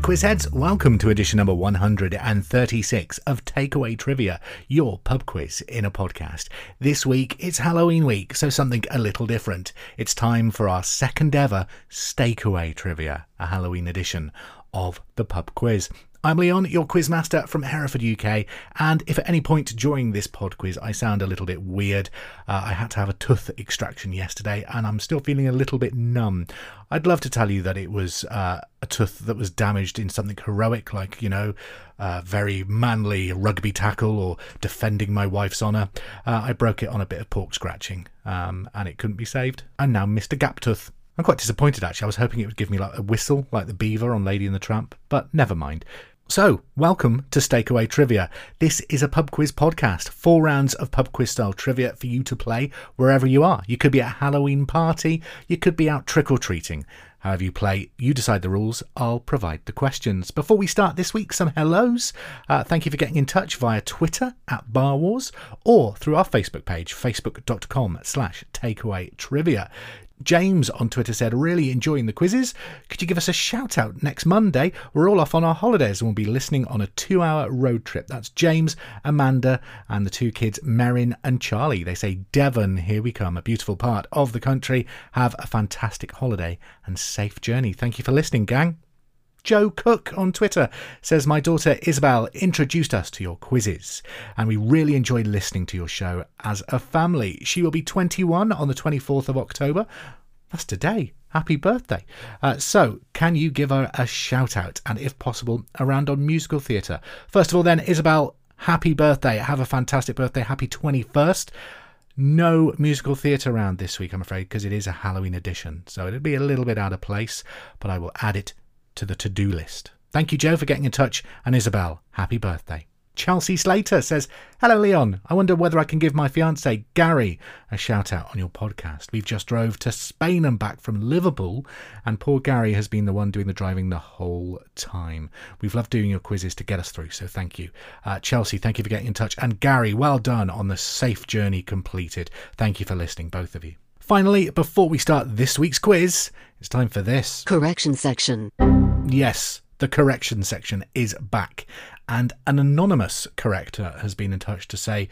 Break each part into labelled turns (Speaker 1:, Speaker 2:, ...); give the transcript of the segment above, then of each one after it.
Speaker 1: Quizheads. Welcome to edition number 136 of Takeaway Trivia, your pub quiz in a podcast. This week, it's Halloween week, so something a little different. It's time for our second ever Stakeaway Trivia, a Halloween edition of the pub quiz. I'm Leon, your quizmaster from Hereford, UK, and if at any point during this pod quiz I sound a little bit weird, uh, I had to have a tooth extraction yesterday and I'm still feeling a little bit numb. I'd love to tell you that it was uh, a tooth that was damaged in something heroic, like, you know, uh, very manly rugby tackle or defending my wife's honour. Uh, I broke it on a bit of pork scratching um, and it couldn't be saved. And now Mr. Gaptooth. I'm quite disappointed actually. I was hoping it would give me like a whistle, like the beaver on Lady and the Tramp, but never mind. So, welcome to Stakeaway Trivia. This is a pub quiz podcast. Four rounds of pub quiz style trivia for you to play wherever you are. You could be at a Halloween party, you could be out trick or treating. However, you play, you decide the rules. I'll provide the questions. Before we start this week, some hellos. Uh, thank you for getting in touch via Twitter at Bar Wars or through our Facebook page, facebook.com slash takeaway trivia. James on Twitter said, really enjoying the quizzes. Could you give us a shout out next Monday? We're all off on our holidays and we'll be listening on a two hour road trip. That's James, Amanda, and the two kids, Merrin and Charlie. They say, Devon, here we come, a beautiful part of the country. Have a fantastic holiday and safe journey. Thank you for listening, gang. Joe Cook on Twitter says, My daughter Isabel introduced us to your quizzes, and we really enjoy listening to your show as a family. She will be 21 on the 24th of October. That's today. Happy birthday. Uh, so, can you give her a shout out and, if possible, around on musical theatre? First of all, then, Isabel, happy birthday. Have a fantastic birthday. Happy 21st. No musical theatre around this week, I'm afraid, because it is a Halloween edition. So it'll be a little bit out of place, but I will add it to the to do list. Thank you, Joe, for getting in touch, and Isabel, happy birthday. Chelsea Slater says, Hello, Leon. I wonder whether I can give my fiance, Gary, a shout out on your podcast. We've just drove to Spain and back from Liverpool, and poor Gary has been the one doing the driving the whole time. We've loved doing your quizzes to get us through, so thank you. Uh, Chelsea, thank you for getting in touch. And Gary, well done on the safe journey completed. Thank you for listening, both of you. Finally, before we start this week's quiz, it's time for this.
Speaker 2: Correction section.
Speaker 1: Yes, the correction section is back, and an anonymous corrector has been in touch to say,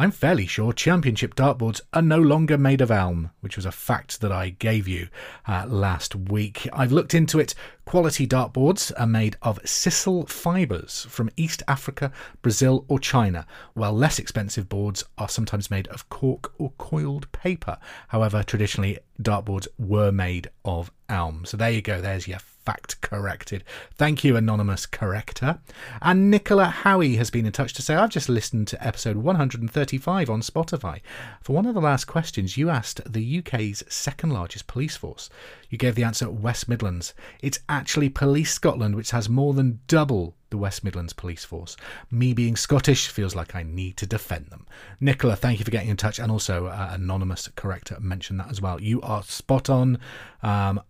Speaker 1: I'm fairly sure championship dartboards are no longer made of elm, which was a fact that I gave you uh, last week. I've looked into it. Quality dartboards are made of sisal fibres from East Africa, Brazil, or China, while less expensive boards are sometimes made of cork or coiled paper. However, traditionally, dartboards were made of elm. So there you go, there's your fact corrected. Thank you, anonymous corrector. And Nicola Howie has been in touch to say, I've just listened to episode 135 on Spotify. For one of the last questions, you asked the UK's second largest police force. You gave the answer West Midlands. It's actually Police Scotland, which has more than double the West Midlands Police Force. Me being Scottish feels like I need to defend them. Nicola, thank you for getting in touch, and also uh, anonymous corrector mentioned that as well. You are spot on. Um,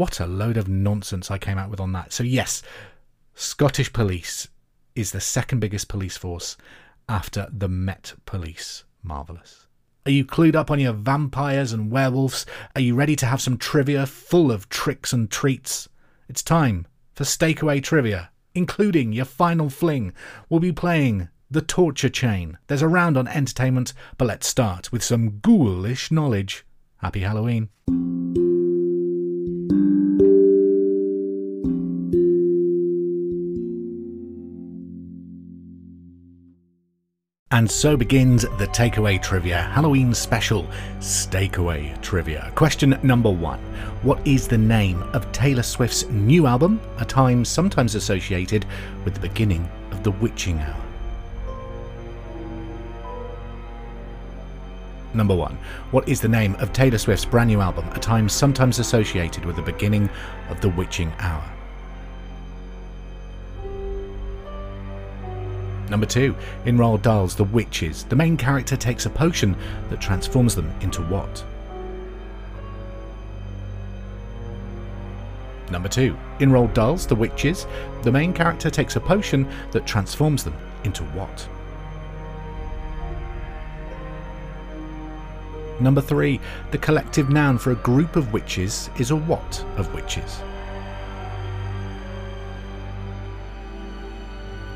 Speaker 1: what a load of nonsense I came out with on that. So, yes, Scottish Police is the second biggest police force after the Met Police. Marvellous. Are you clued up on your vampires and werewolves? Are you ready to have some trivia full of tricks and treats? It's time for Stakeaway Trivia, including your final fling. We'll be playing The Torture Chain. There's a round on entertainment, but let's start with some ghoulish knowledge. Happy Halloween. And so begins the Takeaway Trivia Halloween special Stakeaway Trivia. Question number one What is the name of Taylor Swift's new album, a time sometimes associated with the beginning of the witching hour? Number one, what is the name of Taylor Swift's brand new album, a time sometimes associated with the beginning of the witching hour? Number 2. In Roald Dahl's The Witches, the main character takes a potion that transforms them into what? Number 2. In Roald Dahl's The Witches, the main character takes a potion that transforms them into what? Number 3. The collective noun for a group of witches is a what of witches?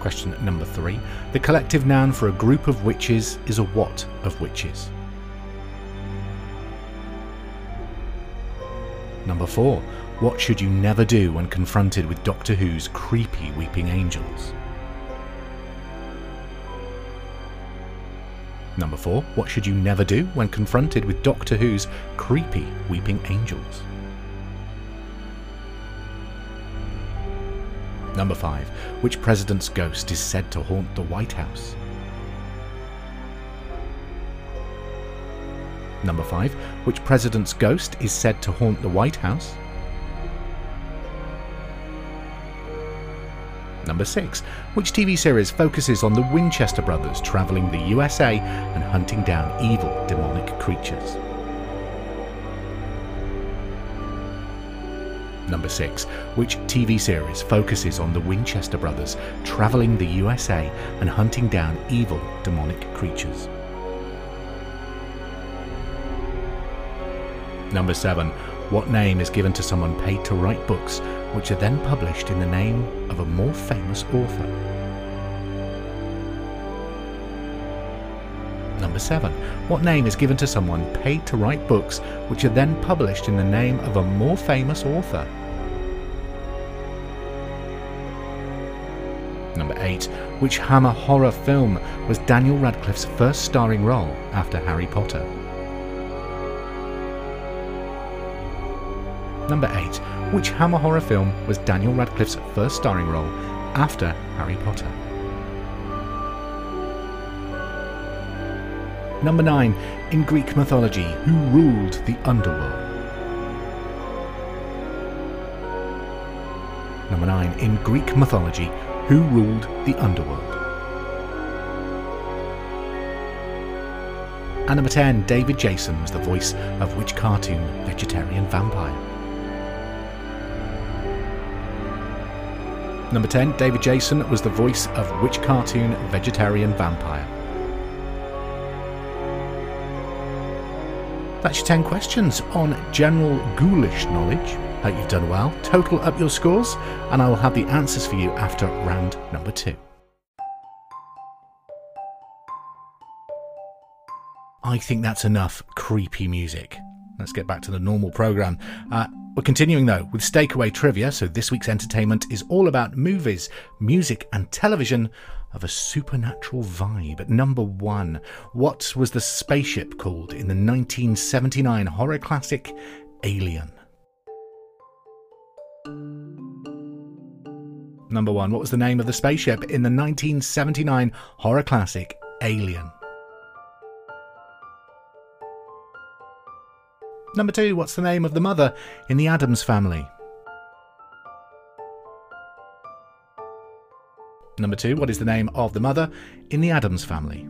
Speaker 1: Question number three. The collective noun for a group of witches is a what of witches? Number four. What should you never do when confronted with Doctor Who's creepy weeping angels? Number four. What should you never do when confronted with Doctor Who's creepy weeping angels? Number 5. Which president's ghost is said to haunt the White House? Number 5. Which president's ghost is said to haunt the White House? Number 6. Which TV series focuses on the Winchester brothers travelling the USA and hunting down evil demonic creatures? Number 6. Which TV series focuses on the Winchester brothers travelling the USA and hunting down evil demonic creatures? Number 7. What name is given to someone paid to write books which are then published in the name of a more famous author? Number 7. What name is given to someone paid to write books which are then published in the name of a more famous author? Number 8. Which Hammer horror film was Daniel Radcliffe's first starring role after Harry Potter? Number 8. Which Hammer horror film was Daniel Radcliffe's first starring role after Harry Potter? Number 9. In Greek mythology, who ruled the underworld? Number 9. In Greek mythology, who ruled the underworld? And number 10. David Jason was the voice of which cartoon vegetarian vampire? Number 10. David Jason was the voice of which cartoon vegetarian vampire? That's your 10 questions on general ghoulish knowledge. Hope you've done well. Total up your scores, and I will have the answers for you after round number two. I think that's enough creepy music. Let's get back to the normal programme. Uh, we're continuing though with Stakeaway Trivia, so this week's entertainment is all about movies, music, and television of a supernatural vibe. Number one, what was the spaceship called in the 1979 horror classic Alien? Number one, what was the name of the spaceship in the 1979 horror classic Alien? Number two, what's the name of the mother in the Addams family? Number two, what is the name of the mother in the Addams family?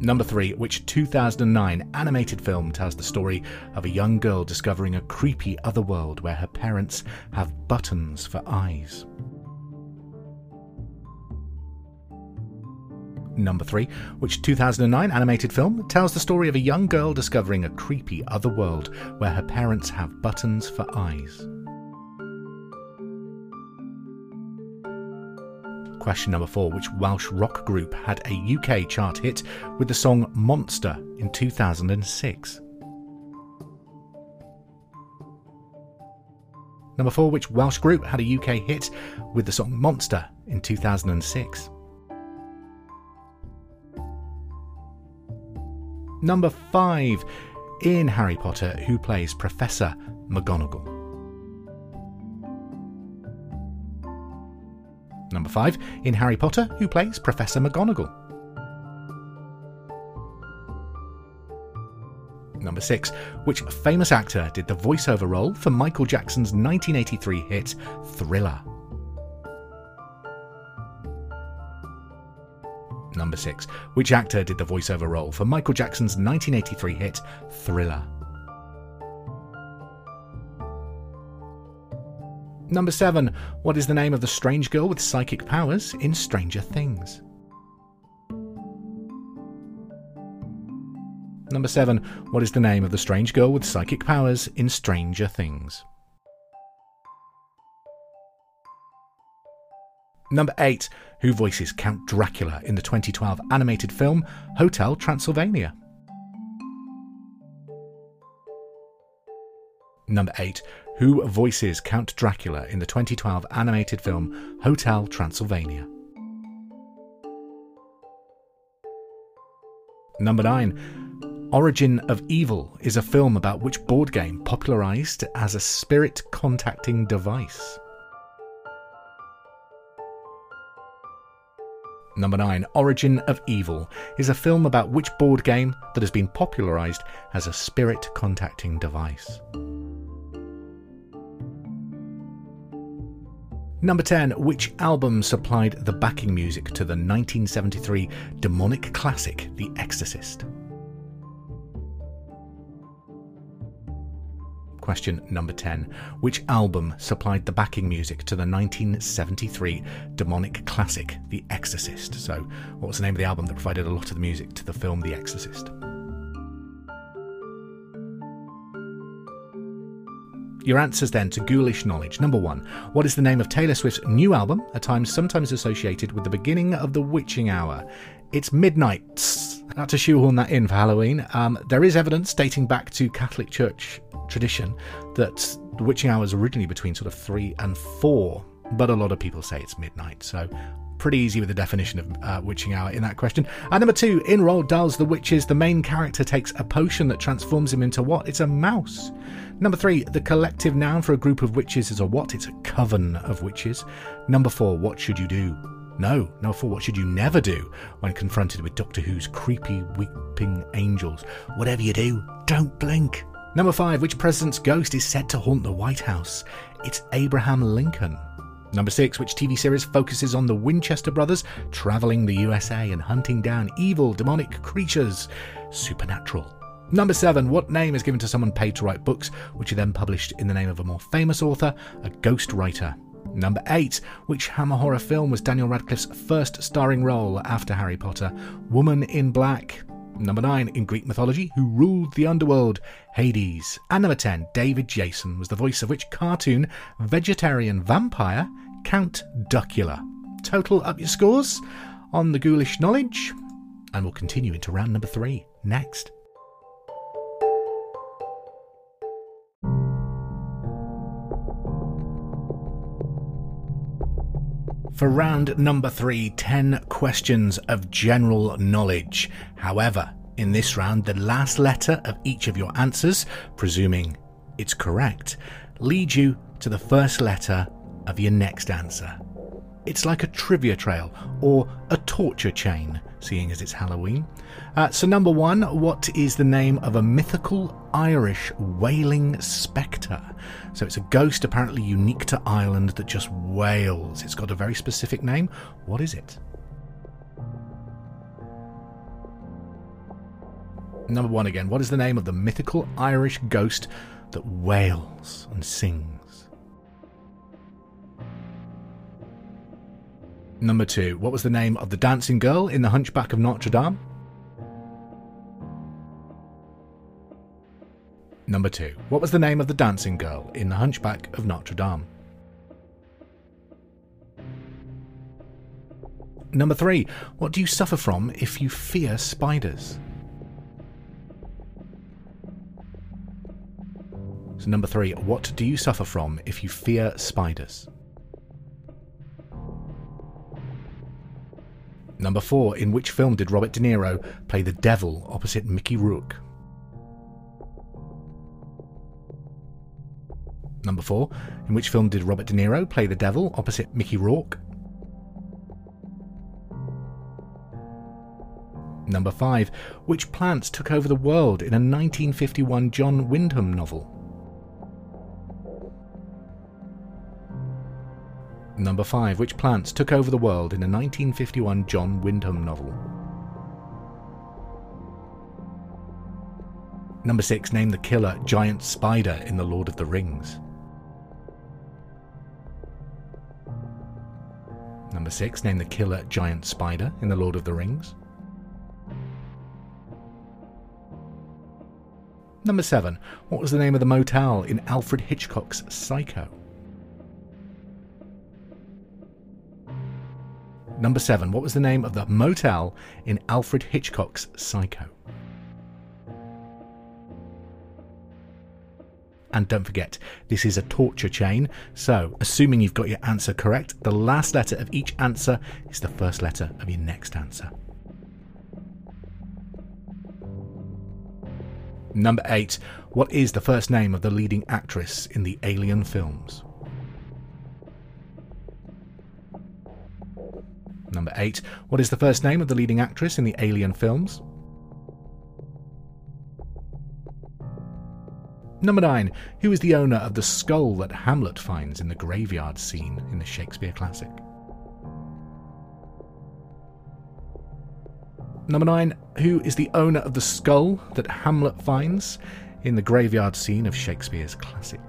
Speaker 1: Number three, which 2009 animated film tells the story of a young girl discovering a creepy other world where her parents have buttons for eyes? Number 3, which 2009 animated film tells the story of a young girl discovering a creepy other world where her parents have buttons for eyes. Question number 4, which Welsh rock group had a UK chart hit with the song Monster in 2006? Number 4, which Welsh group had a UK hit with the song Monster in 2006? Number 5 in Harry Potter, who plays Professor McGonagall. Number 5 in Harry Potter, who plays Professor McGonagall. Number 6. Which famous actor did the voiceover role for Michael Jackson's 1983 hit Thriller? Number 6. Which actor did the voiceover role for Michael Jackson's 1983 hit Thriller? Number 7. What is the name of the strange girl with psychic powers in Stranger Things? Number 7. What is the name of the strange girl with psychic powers in Stranger Things? Number 8. Who voices Count Dracula in the 2012 animated film Hotel Transylvania? Number 8. Who voices Count Dracula in the 2012 animated film Hotel Transylvania? Number 9. Origin of Evil is a film about which board game popularized as a spirit contacting device? Number 9. Origin of Evil is a film about which board game that has been popularized as a spirit contacting device? Number 10. Which album supplied the backing music to the 1973 demonic classic The Exorcist? Question number 10. Which album supplied the backing music to the 1973 demonic classic The Exorcist? So, what was the name of the album that provided a lot of the music to the film The Exorcist? Your answers then to ghoulish knowledge. Number one, what is the name of Taylor Swift's new album, a time sometimes associated with the beginning of the witching hour? It's midnight. Not to shoehorn that in for Halloween. Um, there is evidence dating back to Catholic Church tradition that the witching hour is originally between sort of three and four, but a lot of people say it's midnight. So pretty easy with the definition of uh, witching hour in that question. And number two, in Roald Dahl's The Witches, the main character takes a potion that transforms him into what? It's a mouse. Number three, the collective noun for a group of witches is a what? It's a coven of witches. Number four, what should you do? No, number four, what should you never do when confronted with Doctor Who's creepy weeping angels? Whatever you do, don't blink. Number five, which president's ghost is said to haunt the White House? It's Abraham Lincoln. Number six, which TV series focuses on the Winchester brothers traveling the USA and hunting down evil demonic creatures? Supernatural. Number seven, what name is given to someone paid to write books, which are then published in the name of a more famous author, a ghostwriter? Number eight, which Hammer horror film was Daniel Radcliffe's first starring role after Harry Potter? Woman in Black. Number 9, in Greek mythology, who ruled the underworld? Hades. And number 10, David Jason was the voice of which cartoon vegetarian vampire? Count Duckula. Total up your scores on the ghoulish knowledge, and we'll continue into round number 3 next. For round number three, 10 questions of general knowledge. However, in this round, the last letter of each of your answers, presuming it's correct, leads you to the first letter of your next answer. It's like a trivia trail or a torture chain, seeing as it's Halloween. Uh, so, number one, what is the name of a mythical Irish wailing spectre? So, it's a ghost apparently unique to Ireland that just wails. It's got a very specific name. What is it? Number one again, what is the name of the mythical Irish ghost that wails and sings? Number two, what was the name of the dancing girl in The Hunchback of Notre Dame? Number two, what was the name of the dancing girl in The Hunchback of Notre Dame? Number three, what do you suffer from if you fear spiders? So, number three, what do you suffer from if you fear spiders? Number 4. In which film did Robert De Niro play the devil opposite Mickey Rourke? Number 4. In which film did Robert De Niro play the devil opposite Mickey Rourke? Number 5. Which plants took over the world in a 1951 John Wyndham novel? Number 5. Which plants took over the world in a 1951 John Wyndham novel? Number 6. Name the killer giant spider in The Lord of the Rings. Number 6. Name the killer giant spider in The Lord of the Rings. Number 7. What was the name of the motel in Alfred Hitchcock's Psycho? Number seven, what was the name of the motel in Alfred Hitchcock's Psycho? And don't forget, this is a torture chain, so assuming you've got your answer correct, the last letter of each answer is the first letter of your next answer. Number 8. What is the first name of the leading actress in the Alien films? Number 8. What is the first name of the leading actress in the Alien films? Number 9. Who is the owner of the skull that Hamlet finds in the graveyard scene in the Shakespeare classic? Number 9. Who is the owner of the skull that Hamlet finds in the graveyard scene of Shakespeare's classic?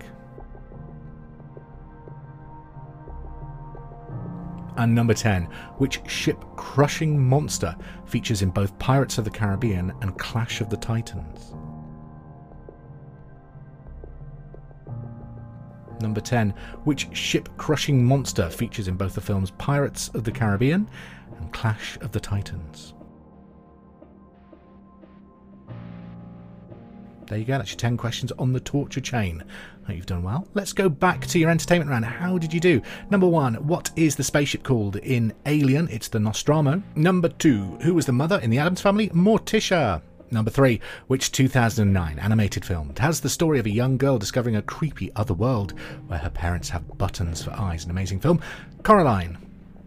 Speaker 1: And number 10, which ship crushing monster features in both Pirates of the Caribbean and Clash of the Titans? Number 10, which ship crushing monster features in both the films Pirates of the Caribbean and Clash of the Titans? There you go, that's your 10 questions on the torture chain. You've done well. Let's go back to your entertainment round. How did you do? Number one, what is the spaceship called in Alien? It's the Nostromo. Number two, who was the mother in the Addams family? Morticia. Number three, which 2009 animated film has the story of a young girl discovering a creepy other world where her parents have buttons for eyes? An amazing film. Coraline.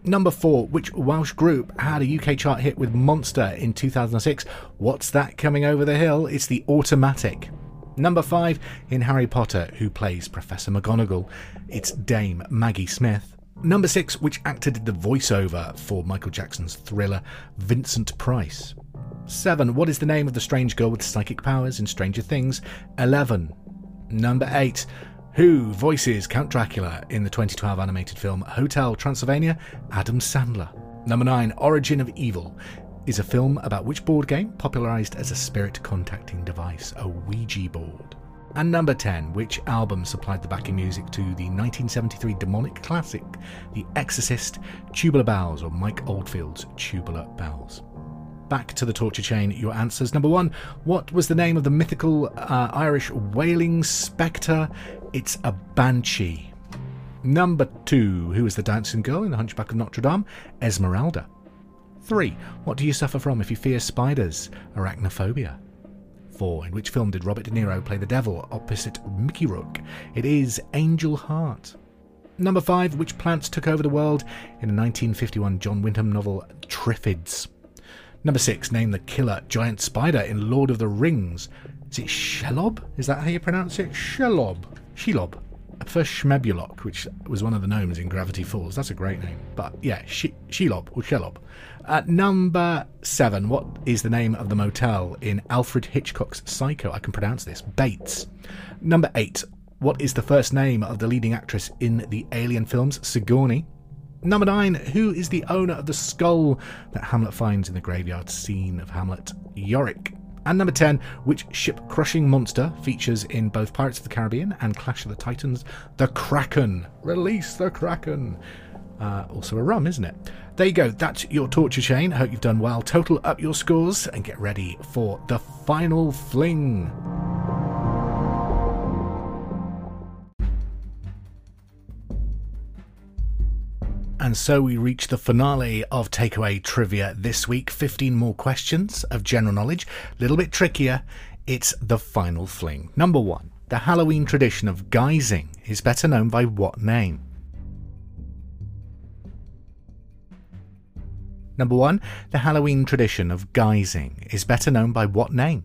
Speaker 1: Number four, which Welsh group had a UK chart hit with Monster in 2006? What's that coming over the hill? It's the Automatic. Number five, in Harry Potter, who plays Professor McGonagall? It's Dame Maggie Smith. Number six, which actor did the voiceover for Michael Jackson's thriller Vincent Price? 7. What is the name of the strange girl with psychic powers in Stranger Things? 11. Number 8. Who voices Count Dracula in the 2012 animated film Hotel Transylvania? Adam Sandler. Number 9. Origin of Evil is a film about which board game popularized as a spirit contacting device, a Ouija board? And number 10, which album supplied the backing music to the 1973 demonic classic, The Exorcist, Tubular Bells, or Mike Oldfield's Tubular Bells? Back to the torture chain your answers. Number one, what was the name of the mythical uh, Irish wailing spectre? It's a banshee. Number two, who is the dancing girl in The Hunchback of Notre Dame? Esmeralda. Three, what do you suffer from if you fear spiders? Arachnophobia. 4. In which film did Robert De Niro play the devil opposite Mickey Rourke? It is Angel Heart. Number 5. Which plants took over the world in the 1951 John Wyndham novel Triffids? Number six, name the killer giant spider in Lord of the Rings. Is it Shelob? Is that how you pronounce it? Shelob. Shelob. Prefer Shmebulok, which was one of the gnomes in Gravity Falls. That's a great name. But yeah, she- Shelob or Shelob. At number seven, what is the name of the motel in Alfred Hitchcock's Psycho? I can pronounce this. Bates. Number eight, what is the first name of the leading actress in the Alien films? Sigourney. Number nine, who is the owner of the skull that Hamlet finds in the graveyard scene of Hamlet? Yorick. And number 10, which ship crushing monster features in both Pirates of the Caribbean and Clash of the Titans? The Kraken. Release the Kraken. Uh, also a rum, isn't it? There you go, that's your torture chain. I hope you've done well. Total up your scores and get ready for the final fling. And so we reach the finale of Takeaway Trivia this week. 15 more questions of general knowledge. A little bit trickier. It's the final fling. Number one. The Halloween tradition of guising is better known by what name? Number one. The Halloween tradition of guising is better known by what name?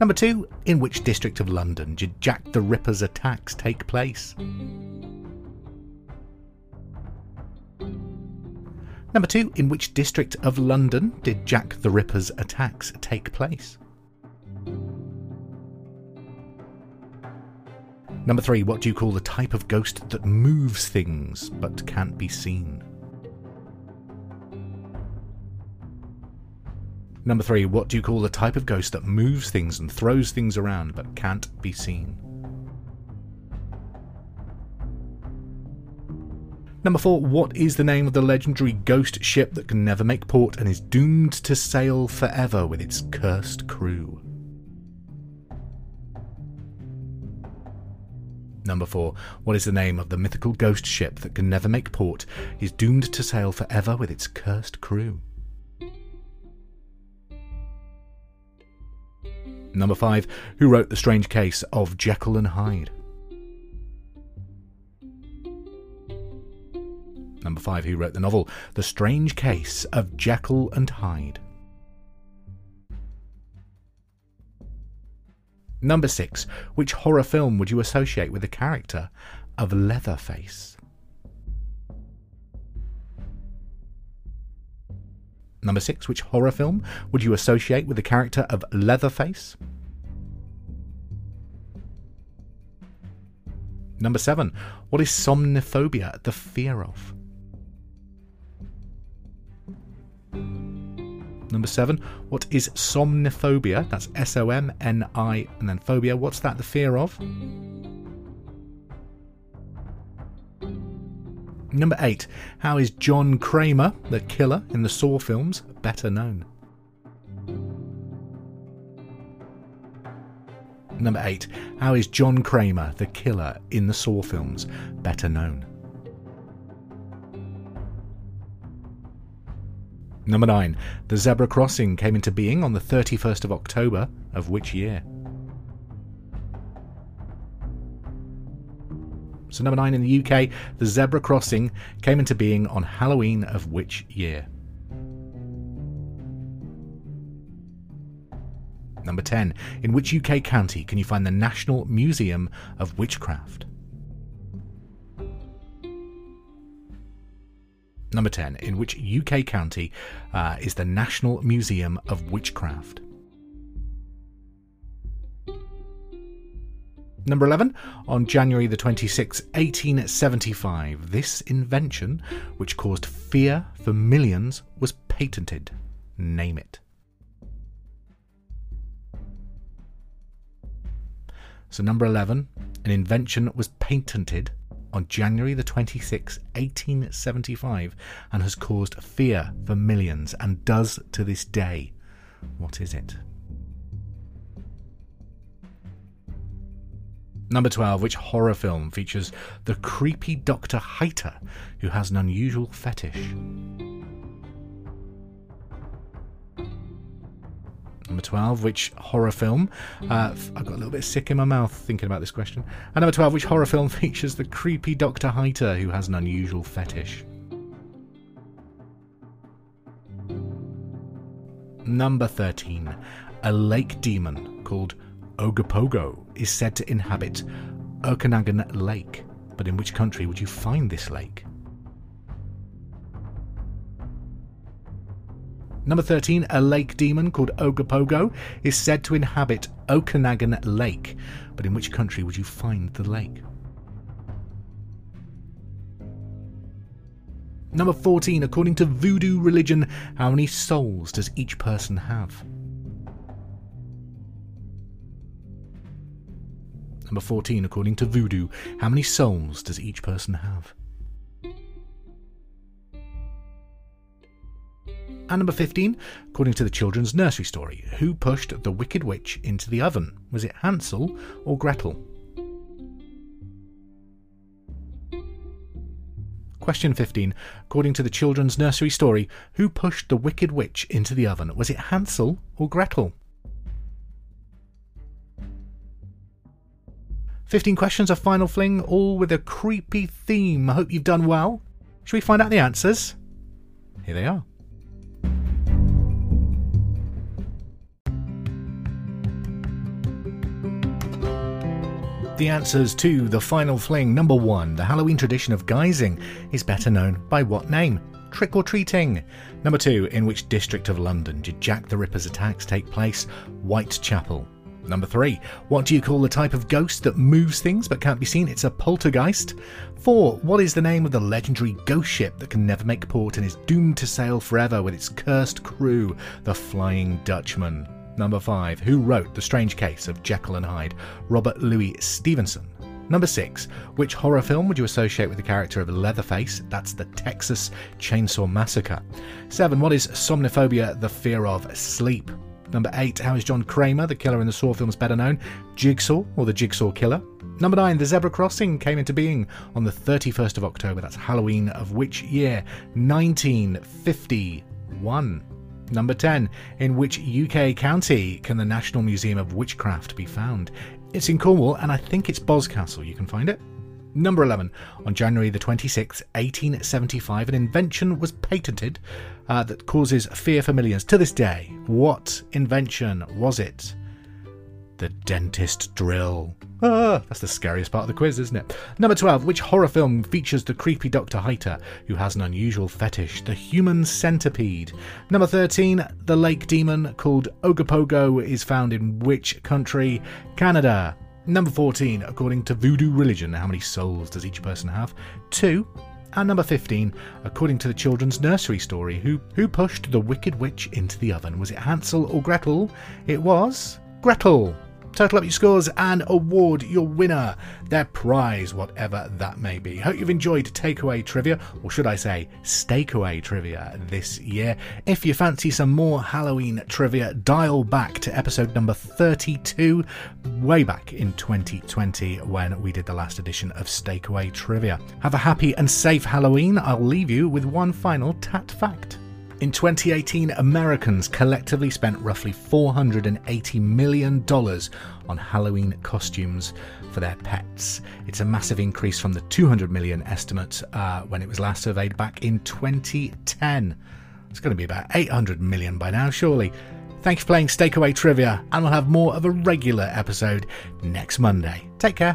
Speaker 1: Number two, in which district of London did Jack the Ripper's attacks take place? Number two, in which district of London did Jack the Ripper's attacks take place? Number three, what do you call the type of ghost that moves things but can't be seen? Number three, what do you call the type of ghost that moves things and throws things around but can't be seen? Number four, what is the name of the legendary ghost ship that can never make port and is doomed to sail forever with its cursed crew? Number 4. What is the name of the mythical ghost ship that can never make port, is doomed to sail forever with its cursed crew? Number 5. Who wrote The Strange Case of Jekyll and Hyde? Number 5. Who wrote the novel The Strange Case of Jekyll and Hyde? Number 6. Which horror film would you associate with the character of Leatherface? Number 6. Which horror film would you associate with the character of Leatherface? Number 7. What is somniphobia the fear of? Number seven, what is somniphobia? That's S O M N I and then phobia. What's that the fear of? Number eight, how is John Kramer, the killer in the Saw films, better known? Number eight, how is John Kramer, the killer in the Saw films, better known? Number 9. The zebra crossing came into being on the 31st of October of which year? So, number 9 in the UK, the zebra crossing came into being on Halloween of which year? Number 10. In which UK county can you find the National Museum of Witchcraft? Number 10. In which UK county uh, is the National Museum of Witchcraft? Number 11. On January the 26th, 1875, this invention, which caused fear for millions, was patented. Name it. So, number 11, an invention was patented on January the 26th, 1875, and has caused fear for millions and does to this day. What is it? Number 12, which horror film features the creepy Dr. Heiter, who has an unusual fetish? Number 12, which horror film? Uh, I got a little bit sick in my mouth thinking about this question. And number 12, which horror film features the creepy Dr. Heiter who has an unusual fetish? Number 13, a lake demon called Ogopogo is said to inhabit Okanagan Lake. But in which country would you find this lake? Number 13, a lake demon called Ogopogo is said to inhabit Okanagan Lake. But in which country would you find the lake? Number 14, according to voodoo religion, how many souls does each person have? Number 14, according to voodoo, how many souls does each person have? And number 15, according to the children's nursery story, who pushed the Wicked Witch into the oven? Was it Hansel or Gretel? Question 15. According to the children's nursery story, who pushed the Wicked Witch into the oven? Was it Hansel or Gretel? 15 questions of Final Fling, all with a creepy theme. I hope you've done well. Shall we find out the answers? Here they are. The answers to the final fling. Number one, the Halloween tradition of guising is better known by what name? Trick or treating. Number two, in which district of London did Jack the Ripper's attacks take place? Whitechapel. Number three, what do you call the type of ghost that moves things but can't be seen? It's a poltergeist. Four, what is the name of the legendary ghost ship that can never make port and is doomed to sail forever with its cursed crew, the Flying Dutchman? Number 5. Who wrote The Strange Case of Jekyll and Hyde? Robert Louis Stevenson. Number six, which horror film would you associate with the character of Leatherface? That's the Texas Chainsaw Massacre. Seven, what is somnophobia, the fear of sleep? Number eight, how is John Kramer, the killer in the Saw films, better known? Jigsaw, or the Jigsaw Killer? Number nine, the Zebra Crossing came into being on the 31st of October. That's Halloween of which year? 1951. Number 10, in which UK county can the National Museum of Witchcraft be found? It's in Cornwall, and I think it's Boscastle. You can find it. Number 11. On January the 26th, 1875, an invention was patented uh, that causes fear for millions to this day. What invention was it? The dentist drill. Ah, that's the scariest part of the quiz, isn't it? Number 12. Which horror film features the creepy Dr. Heiter, who has an unusual fetish, the human centipede? Number 13. The lake demon called Ogopogo is found in which country? Canada. Number 14. According to voodoo religion, how many souls does each person have? Two. And number 15, according to the children's nursery story, who, who pushed the Wicked Witch into the oven? Was it Hansel or Gretel? It was Gretel. Total up your scores and award your winner their prize, whatever that may be. Hope you've enjoyed takeaway trivia, or should I say, stakeaway trivia this year. If you fancy some more Halloween trivia, dial back to episode number 32, way back in 2020 when we did the last edition of Stakeaway Trivia. Have a happy and safe Halloween. I'll leave you with one final tat fact. In 2018, Americans collectively spent roughly $480 million on Halloween costumes for their pets. It's a massive increase from the 200 million estimate uh, when it was last surveyed back in 2010. It's going to be about 800 million by now, surely. Thank you for playing Stakeaway Trivia, and we'll have more of a regular episode next Monday. Take care.